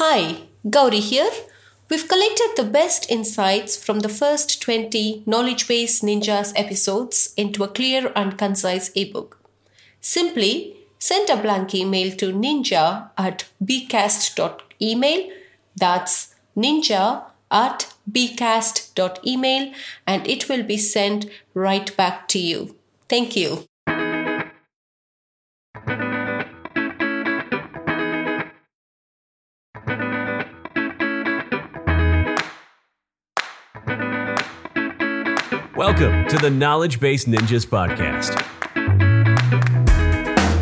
Hi, Gauri here. We've collected the best insights from the first 20 Knowledge Base Ninjas episodes into a clear and concise ebook. Simply send a blank email to ninja at bcast.email. That's ninja at bcast.email and it will be sent right back to you. Thank you. Welcome to the Knowledge Base Ninjas podcast,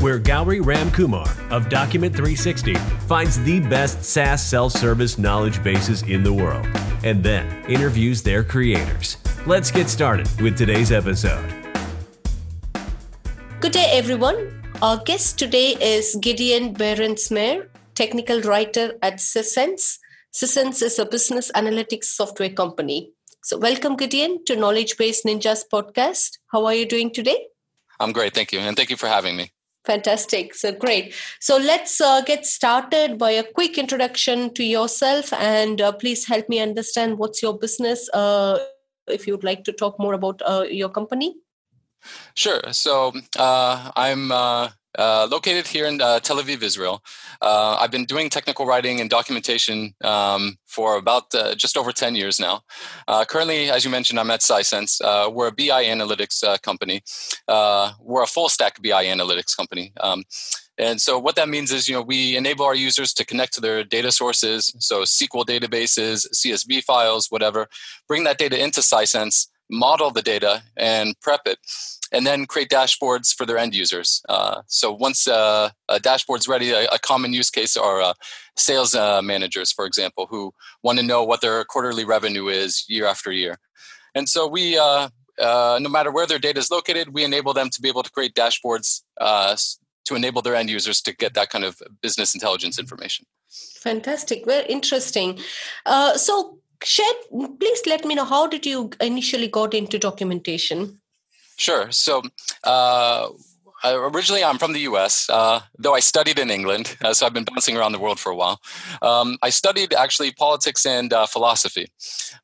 where Gauri Ramkumar of Document 360 finds the best SaaS self service knowledge bases in the world and then interviews their creators. Let's get started with today's episode. Good day, everyone. Our guest today is Gideon Berensmeyer, technical writer at Sisense. Sisense is a business analytics software company. So, welcome, Gideon, to Knowledge Based Ninjas podcast. How are you doing today? I'm great. Thank you. And thank you for having me. Fantastic. So, great. So, let's uh, get started by a quick introduction to yourself and uh, please help me understand what's your business. Uh, if you'd like to talk more about uh, your company. Sure. So, uh, I'm uh, located here in uh, Tel Aviv, Israel. Uh, I've been doing technical writing and documentation um, for about uh, just over 10 years now. Uh, currently, as you mentioned, I'm at Sisense. we're a BI analytics company. we're a full stack BI analytics company. Um, and so what that means is, you know, we enable our users to connect to their data sources, so SQL databases, CSV files, whatever, bring that data into Sisense, model the data, and prep it and then create dashboards for their end users. Uh, so once uh, a dashboard's ready, a, a, common use case are uh, sales uh, managers, for example, who want to know what their quarterly revenue is year after year. And so we, uh, uh, no matter where their data is located, we enable them to be able to create dashboards to enable their end users to get that kind of business intelligence information. Fantastic, very interesting. so, Shed, please let me know how did you initially got into documentation? Sure. So, uh, originally I'm from the US, uh, though I studied in England, uh, so I've been bouncing around the world for a while. Um, I studied actually politics and uh, philosophy.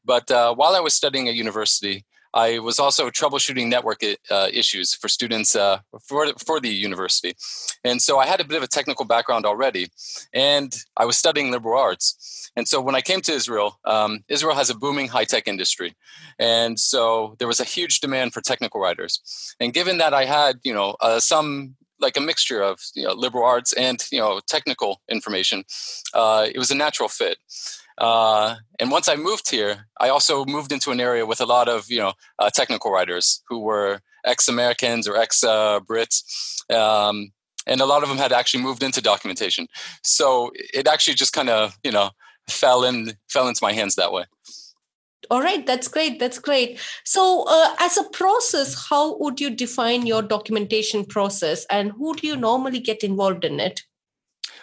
But uh, while I was studying at university, I was also troubleshooting network uh, issues for students uh, for, for the university. And so I had a bit of a technical background already, and I was studying liberal arts. And so when I came to Israel, um, Israel has a booming high tech industry. And so there was a huge demand for technical writers. And given that I had, you know, uh, some like a mixture of you know, liberal arts and you know technical information, uh, it was a natural fit. Uh, and once I moved here, I also moved into an area with a lot of you know uh, technical writers who were ex-Americans or ex-Brits, um, and a lot of them had actually moved into documentation. So it actually just kind of you know fell in fell into my hands that way. All right, that's great. That's great. So, uh, as a process, how would you define your documentation process, and who do you normally get involved in it?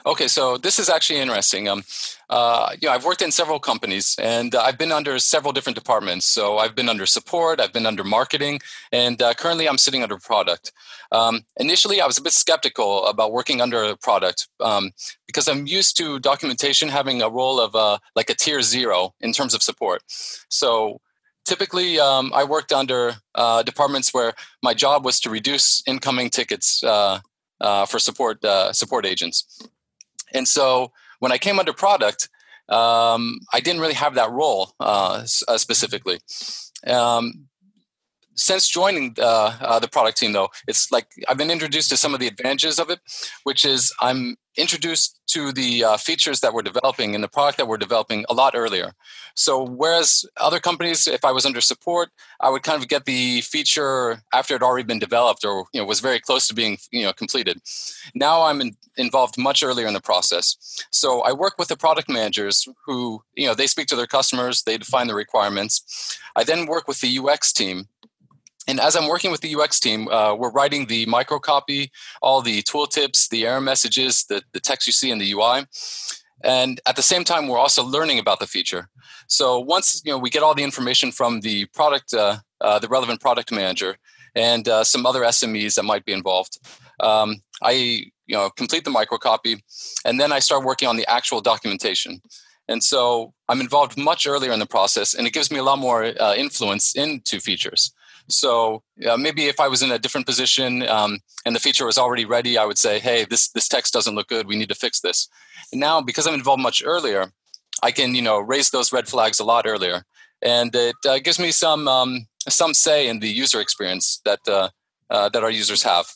Okay, so this is actually interesting. Um, uh, you know, I've worked in several companies and uh, I've been under several different departments. So I've been under support, I've been under marketing, and uh, currently I'm sitting under product. Um, initially, I was a bit skeptical about working under a product um, because I'm used to documentation having a role of uh, like a tier zero in terms of support. So typically um, i worked under uh, departments where my job was to reduce incoming tickets uh, uh, for support uh, support agents and so when I came under product, um, I didn't really have that role uh, uh, specifically. Um, since joining uh, uh, the product team, though, it's like I've been introduced to some of the advantages of it, which is I'm introduced to the uh, features that we're developing and the product that we're developing a lot earlier. So, whereas other companies, if I was under support, I would kind of get the feature after it already been developed or you know was very close to being you know completed. Now I'm in, involved much earlier in the process. So I work with the product managers who you know they speak to their customers, they define the requirements. I then work with the UX team and as I'm working with the UX team, uh, we're writing the microcopy, all the tooltips, the error messages, the, the text you see in the UI. And at the same time, we're also learning about the feature. So once you know we get all the information from the product, uh, uh, the relevant product manager, and uh, some other SMEs that might be involved, um, I you know complete the microcopy, and then I start working on the actual documentation. And so I'm involved much earlier in the process, and it gives me a lot more uh, influence into features. So uh, maybe if I was in a different position um, and the feature was already ready, I would say, "Hey, this this text doesn't look good. We need to fix this." And now, because I'm involved much earlier, I can you know raise those red flags a lot earlier, and it uh, gives me some um, some say in the user experience that uh, uh, that our users have.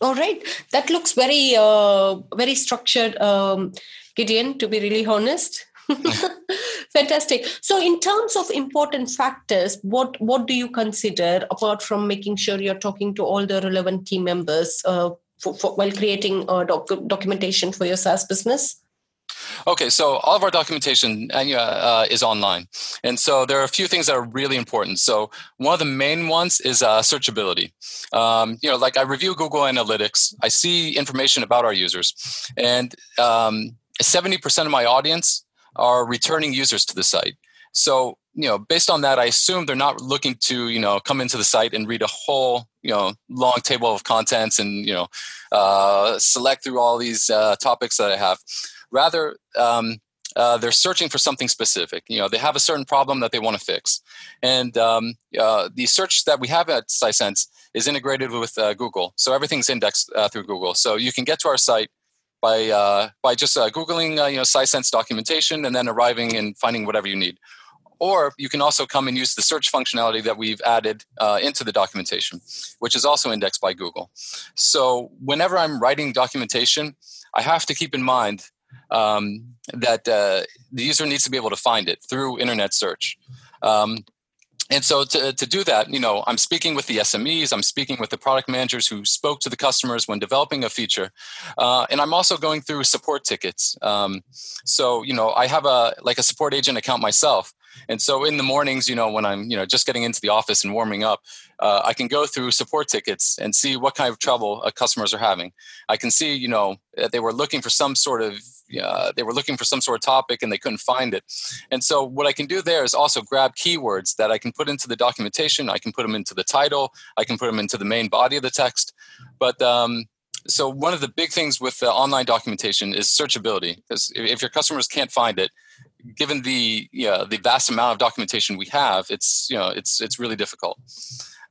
All right, that looks very uh, very structured, um, Gideon. To be really honest. Fantastic. So, in terms of important factors, what what do you consider apart from making sure you're talking to all the relevant team members uh, for, for, while creating a doc- documentation for your SaaS business? Okay, so all of our documentation uh, uh, is online. And so there are a few things that are really important. So one of the main ones is uh, searchability. Um, you know, like I review Google Analytics, I see information about our users, and um, 70% of my audience are returning users to the site. So, you know, based on that, I assume they're not looking to, you know, come into the site and read a whole, you know, long table of contents and, you know, uh, select through all these uh, topics that I have. Rather, um, uh, they're searching for something specific. You know, they have a certain problem that they want to fix, and um, uh, the search that we have at Sisense is integrated with uh, Google, so everything's indexed uh, through Google. So you can get to our site by uh, by just uh, googling uh, you know Sisense documentation and then arriving and finding whatever you need. Or you can also come and use the search functionality that we've added uh, into the documentation, which is also indexed by Google. So whenever I'm writing documentation, I have to keep in mind um, that uh, the user needs to be able to find it through internet search. Um, and so to, to do that, you know, I'm speaking with the SMEs, I'm speaking with the product managers who spoke to the customers when developing a feature, uh, and I'm also going through support tickets. Um, so you know, I have a like a support agent account myself, and so in the mornings, you know, when I'm you know just getting into the office and warming up, uh, I can go through support tickets and see what kind of trouble uh, customers are having. I can see, you know, that they were looking for some sort of uh, they were looking for some sort of topic and they couldn't find it. And so what I can do there is also grab keywords that I can put into the documentation. I can put them into the title. I can put them into the main body of the text. But um, so one of the big things with the online documentation is searchability. Because if your customers can't find it, given the you know, the vast amount of documentation we have, it's you know it's it's really difficult.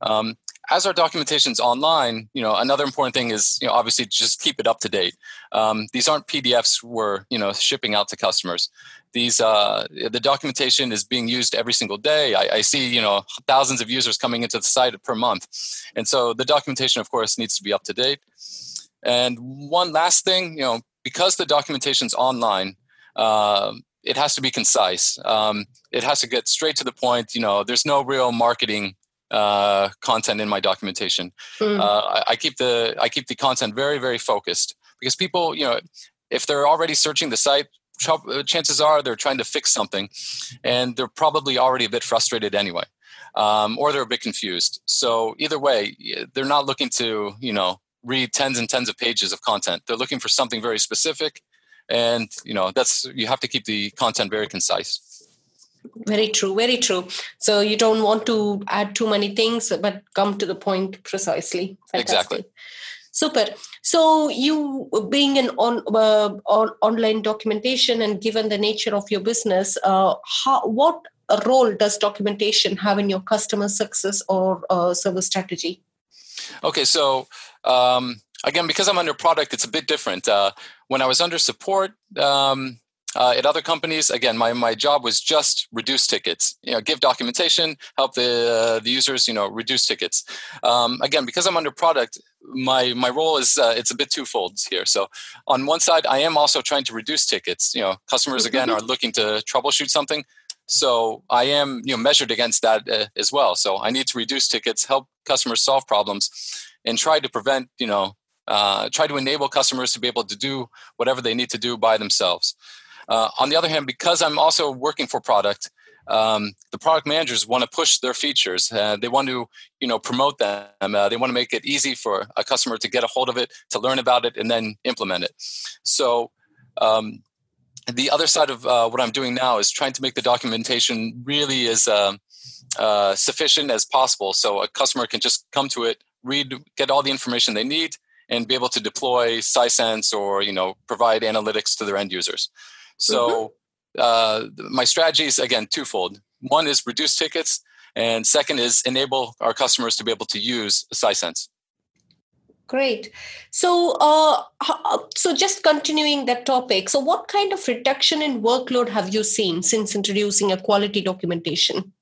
Um, as our documentation's online, you know, another important thing is, you know, obviously just keep it up to date. Um, these aren't PDFs we're, you know, shipping out to customers. These, uh, the documentation is being used every single day. I, I, see, you know, thousands of users coming into the site per month, and so the documentation, of course, needs to be up to date. And one last thing, you know, because the documentation's online, uh, it has to be concise. Um, it has to get straight to the point. You know, there's no real marketing uh, content in my documentation. Mm. Uh, I, I, keep the I keep the content very very focused because people, you know, if they're already searching the site, uh, chances are they're trying to fix something, and they're probably already a bit frustrated anyway, um, or they're a bit confused. So either way, they're not looking to you know read tens and tens of pages of content. They're looking for something very specific, and you know that's you have to keep the content very concise very true very true. So you don't want to add too many things but come to the point precisely. Fantastic. exactly super. So you being an on, uh, on online documentation and given the nature of your business uh, how, what role does documentation have in your customer success or uh, service strategy? Okay so um, again because i'm under product it's a bit different. Uh, when i was under support um, uh, at other companies, again, my, my job was just reduce tickets. You know, give documentation, help the uh, the users, you know, reduce tickets. Um, again, because I'm under product, my my role is uh, it's a bit twofold here. So on one side, I am also trying to reduce tickets. You know, customers again are looking to troubleshoot something. So I am you know measured against that uh, as well. So I need to reduce tickets, help customers solve problems, and try to prevent you know uh, try to enable customers to be able to do whatever they need to do by themselves. Uh, on the other hand, because I'm also working for product, um, the product managers want to push their features. Uh, they want to, you know, promote them. Uh, they want to make it easy for a customer to get a hold of it, to learn about it, and then implement it. So, um, the other side of uh, what I'm doing now is trying to make the documentation really as um, uh, sufficient as possible, so a customer can just come to it, read, get all the information they need, and be able to deploy Sisense or you know provide analytics to their end users. So mm-hmm. uh, my strategy is again twofold. One is reduce tickets, and second is enable our customers to be able to use Sisense. Great. So, uh, so just continuing that topic. So, what kind of reduction in workload have you seen since introducing a quality documentation?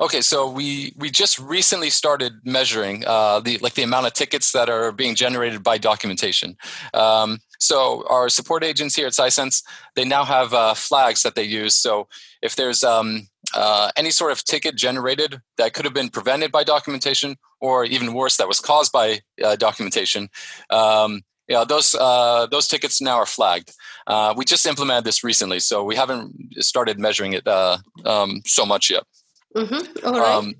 Okay, so we we just recently started measuring uh, the like the amount of tickets that are being generated by documentation. Um, so our support agents here at Sisense, they now have uh, flags that they use. So if there's um, uh, any sort of ticket generated that could have been prevented by documentation, or even worse, that was caused by uh, documentation, um, yeah, those uh, those tickets now are flagged. Uh, we just implemented this recently, so we haven't started measuring it uh, um, so much yet. Mm-hmm. All right. Um,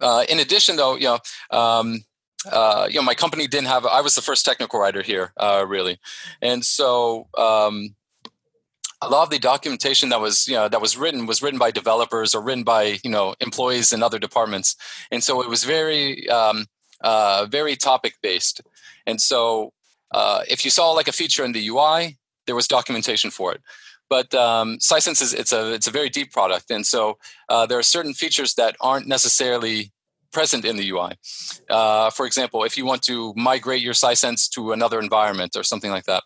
uh, in addition, though, you know, um, uh, you know, my company didn't have. I was the first technical writer here, uh, really, and so um, a lot of the documentation that was, you know, that was written was written by developers or written by, you know, employees in other departments, and so it was very, um, uh, very topic based, and so uh, if you saw like a feature in the UI, there was documentation for it. But um, Sisense is it's a it's a very deep product, and so uh, there are certain features that aren't necessarily present in the UI. Uh, for example, if you want to migrate your Sisense to another environment or something like that,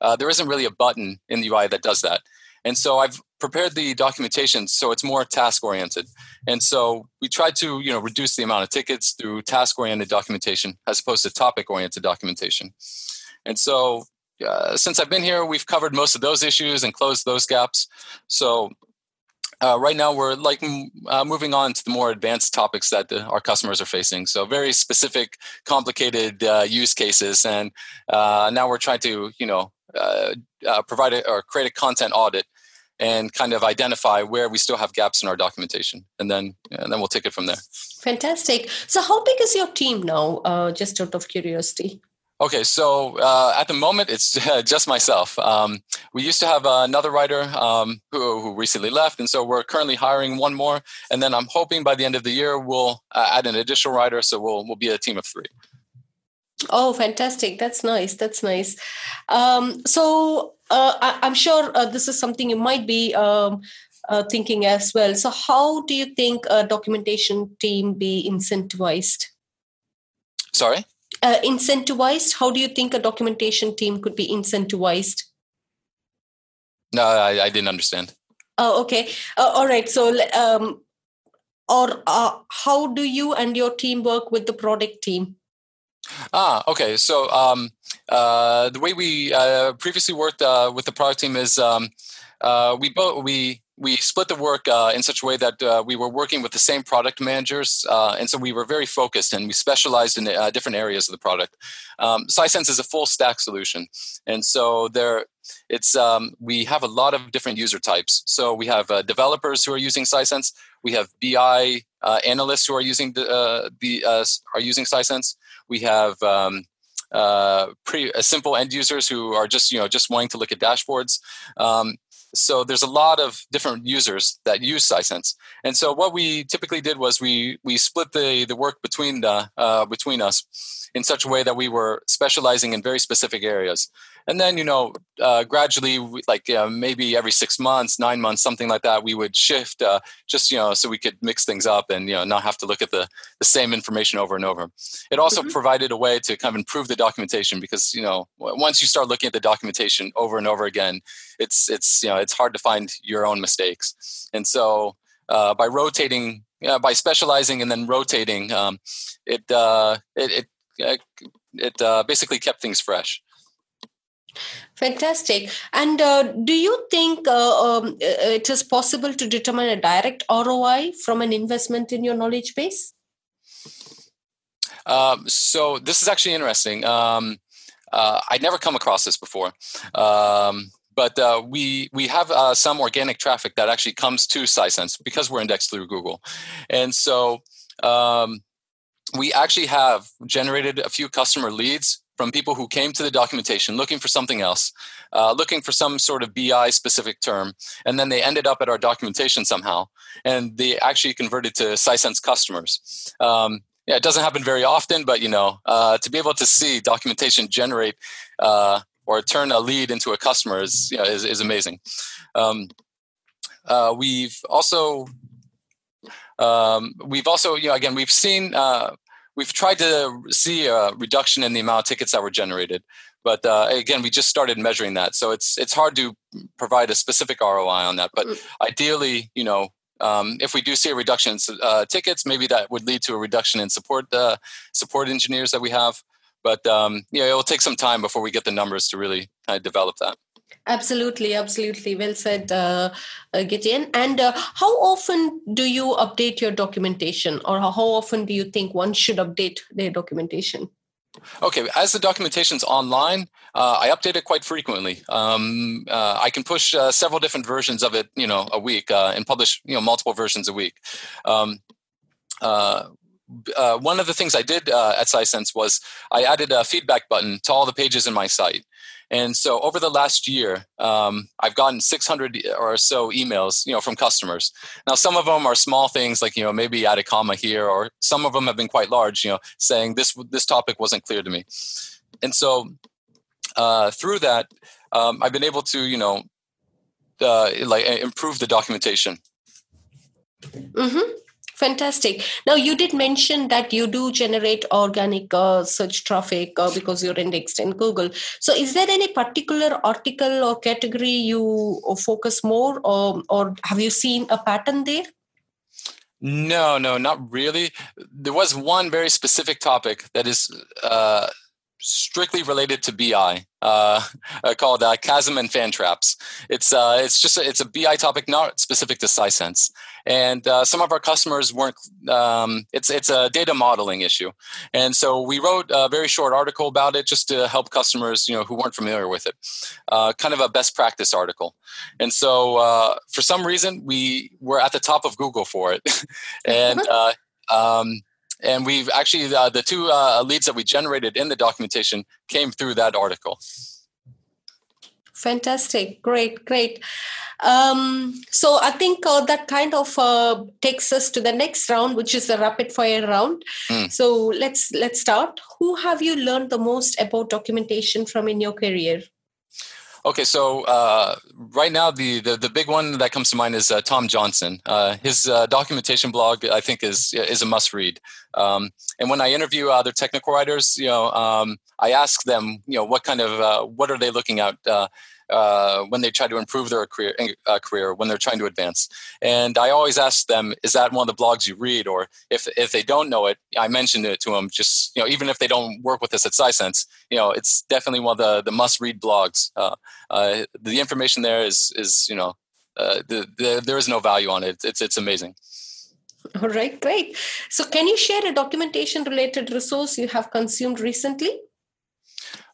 uh, there isn't really a button in the UI that does that. And so I've prepared the documentation so it's more task oriented. And so we try to you know reduce the amount of tickets through task oriented documentation as opposed to topic oriented documentation. And so uh, since I've been here, we've covered most of those issues and closed those gaps. So uh, right now we're like uh, moving on to the more advanced topics that the, our customers are facing. So very specific complicated uh, use cases and uh, now we're trying to you know uh, provide a, or create a content audit and kind of identify where we still have gaps in our documentation. And then and then we'll take it from there. Fantastic. So how big is your team now just out of curiosity Okay, so uh, at the moment it's just myself. Um, we used to have another writer um, who, who, recently left, and so we're currently hiring one more. And then I'm hoping by the end of the year we'll uh, add an additional writer, so we'll we'll be a team of three. Oh, fantastic! That's nice. That's nice. Um, so uh, I, am sure uh, this is something you might be. Um, uh, thinking as well. So, how do you think a documentation team be incentivized? Sorry uh, incentivized? How do you think a documentation team could be incentivized? No, I, I didn't understand. Oh, okay. Uh, all right. So, um, or uh, how do you and your team work with the product team? Ah, okay. So, um, uh, the way we uh, previously worked uh, with the product team is um, uh, we both we we split the work uh, in such a way that uh, we were working with the same product managers, uh, and so we were very focused and we specialized in uh, different areas of the product. Um, Sisense is a full stack solution, and so there, it's um, we have a lot of different user types. So we have uh, developers who are using Sisense. we have BI uh, analysts who are using the, the are using Sisense. we have um, uh, pretty uh, simple end users who are just you know just wanting to look at dashboards. Um, so there's a lot of different users that use Sisense. And so what we typically did was we we split the the work between the uh, between us in such a way that we were specializing in very specific areas and then you know uh, gradually like uh, maybe every six months nine months something like that we would shift uh, just you know so we could mix things up and you know not have to look at the, the same information over and over. It also mm-hmm. provided a way to kind of improve the documentation because you know once you start looking at the documentation over and over again it's it's you know it's hard to find your own mistakes. And so uh, by rotating by specializing and then rotating um, it, uh, it it it uh, basically kept things fresh Fantastic. And uh, do you think uh, um, it is possible to determine a direct ROI from an investment in your knowledge base? Um, so this is actually interesting. Um, uh, I'd never come across this before, um, but uh, we we have uh, some organic traffic that actually comes to Sisense because we're indexed through Google, and so um, we actually have generated a few customer leads from people who came to the documentation looking for something else, uh, looking for some sort of BI specific term, and then they ended up at our documentation somehow, and they actually converted to Sisense customers. Um, yeah, it doesn't happen very often, but you know, uh, to be able to see documentation generate uh, or turn a lead into a customer is you know, is, is amazing. Um, uh, we've also um, we've also you know again we've seen uh, we've tried to see a reduction in the amount of tickets that were generated, but uh, again we just started measuring that, so it's it's hard to provide a specific ROI on that. But mm. ideally, you know, um, if we do see a reduction in uh, tickets, maybe that would lead to a reduction in support uh, support engineers that we have. But um, yeah, it will take some time before we get the numbers to really kind of develop that. Absolutely, absolutely. Well said, uh, uh, Gideon. And uh, how often do you update your documentation, or how often do you think one should update their documentation? Okay, as the documentation's online, uh, I update it quite frequently. Um, uh, I can push uh, several different versions of it, you know, a week, uh, and publish, you know, multiple versions a week. Um, uh, uh, one of the things I did at Sisense was I added a feedback button to all the pages in my site. And so over the last year, um, I've gotten 600 or so emails, you know, from customers. Now, some of them are small things like, you know, maybe add a comma here, or some of them have been quite large, you know, saying this, this topic wasn't clear to me. And so uh, through that, um, I've been able to, you know, uh, like improve the documentation. Mm-hmm. Fantastic. Now, you did mention that you do generate organic uh, search traffic uh, because you're indexed in Google. So, is there any particular article or category you uh, focus more, or, or have you seen a pattern there? No, no, not really. There was one very specific topic that is uh, strictly related to BI uh, called uh, Chasm and Fan Traps. It's uh, it's just a, it's a BI topic not specific to Sisense, and uh, some of our customers weren't. Um, it's it's a data modeling issue, and so we wrote a very short article about it just to help customers you know who weren't familiar with it, uh, kind of a best practice article. And so uh, for some reason we were at the top of Google for it, and. Um, and we've actually uh, the two uh, leads that we generated in the documentation came through that article fantastic. Great great. Um, so i think uh, that kind of uh, takes us to the next round which is the rapid fire round. Mm. so let's let's start. Who have you learned the most about documentation from in your career Okay, so uh, right now the, the, the big one that comes to mind is uh, Tom Johnson. Uh, his uh, documentation blog, I think, is is a must read. Um, and when I interview other technical writers, you know, um, I ask them, you know, what kind of uh, what are they looking at uh, when they try to improve their career, uh, career, when they're trying to advance. And I always ask them, "Is that one of the blogs you read?" Or if if they don't know it, I mention it to them. Just you know, even if they don't work with us at Sisense, you know, it's definitely one of the the must read blogs. Uh, uh, the information there is is you know, uh, the, the, there is no value on it. It's it's amazing. All right, great. So, can you share a documentation related resource you have consumed recently?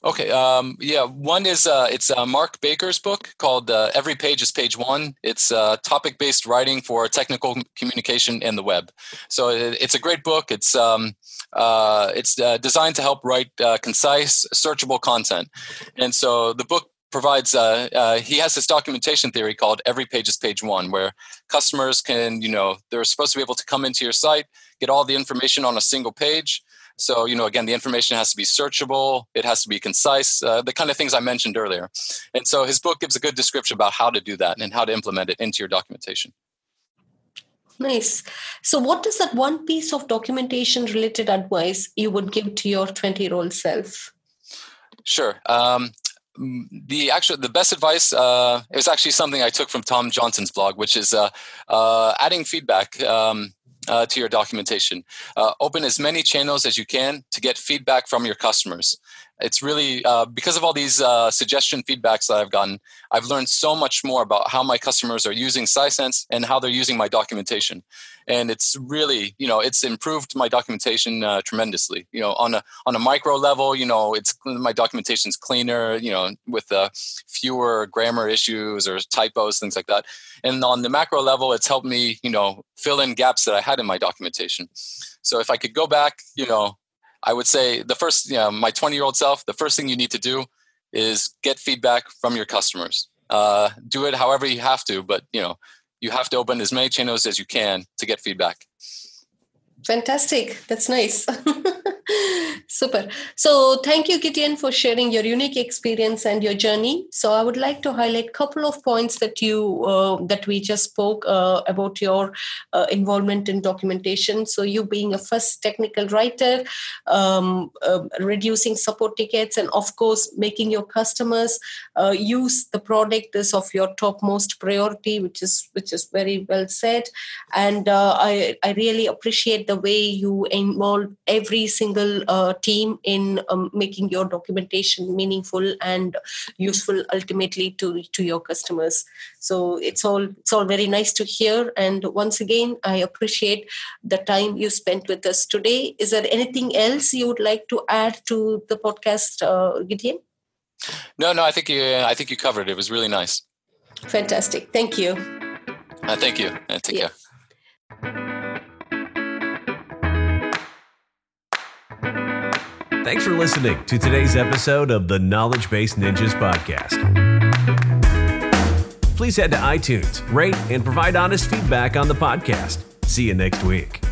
Okay. Um, yeah. One is uh, it's uh, Mark Baker's book called uh, "Every Page is Page One." It's uh, topic-based writing for technical communication and the web. So it, it's a great book. It's um, uh, it's uh, designed to help write concise, searchable content. And so the book provides. he has this documentation theory called "Every Page is Page One," where customers can, you know, they're supposed to be able to come into your site, get all the information on a single page so, you know, again, the information has to be searchable, it has to be concise, uh, the kind of things I mentioned earlier. And so his book gives a good description about how to do that and how to implement it into your documentation. Nice. So, what is that one piece of documentation related advice you would give to your 20 year old self? Sure. Um, the actual the best advice uh, is actually something I took from Tom Johnson's blog, which is uh, uh, adding feedback. Um, uh, to your documentation. Uh, open as many channels as you can to get feedback from your customers. It's really uh, because of all these uh, suggestion feedbacks that I've gotten, I've learned so much more about how my customers are using Sisense and how they're using my documentation. And it's really, you know, it's improved my documentation uh, tremendously. You know, on a on a micro level, you know, it's my documentation's cleaner. You know, with uh, fewer grammar issues or typos, things like that. And on the macro level, it's helped me, you know, fill in gaps that I had in my documentation. So if I could go back, you know, I would say the first, you know, my 20 year old self, the first thing you need to do is get feedback from your customers. Uh, do it however you have to, but you know, you have to open as many channels as you can to get feedback. Fantastic. That's nice. Super. So thank you, Gideon, for sharing your unique experience and your journey. So I would like to highlight a couple of points that you uh, that we just spoke uh, about your uh, involvement in documentation. So you being a first technical writer, um, uh, reducing support tickets, and of course making your customers uh, use the product is of your topmost priority, which is which is very well said. And uh, I I really appreciate the way you involve every single team in um, making your documentation meaningful and useful ultimately to to your customers. So it's all it's all very nice to hear. And once again i appreciate the time you spent with us today. Is there anything else you would like to add to the podcast uh, gideon? No no i think you i think you covered it. It was really nice. Fantastic. Thank you. Uh, thank you. And take yeah. care Thanks for listening to today's episode of the Knowledge Base Ninjas podcast. Please head to iTunes, rate, and provide honest feedback on the podcast. See you next week.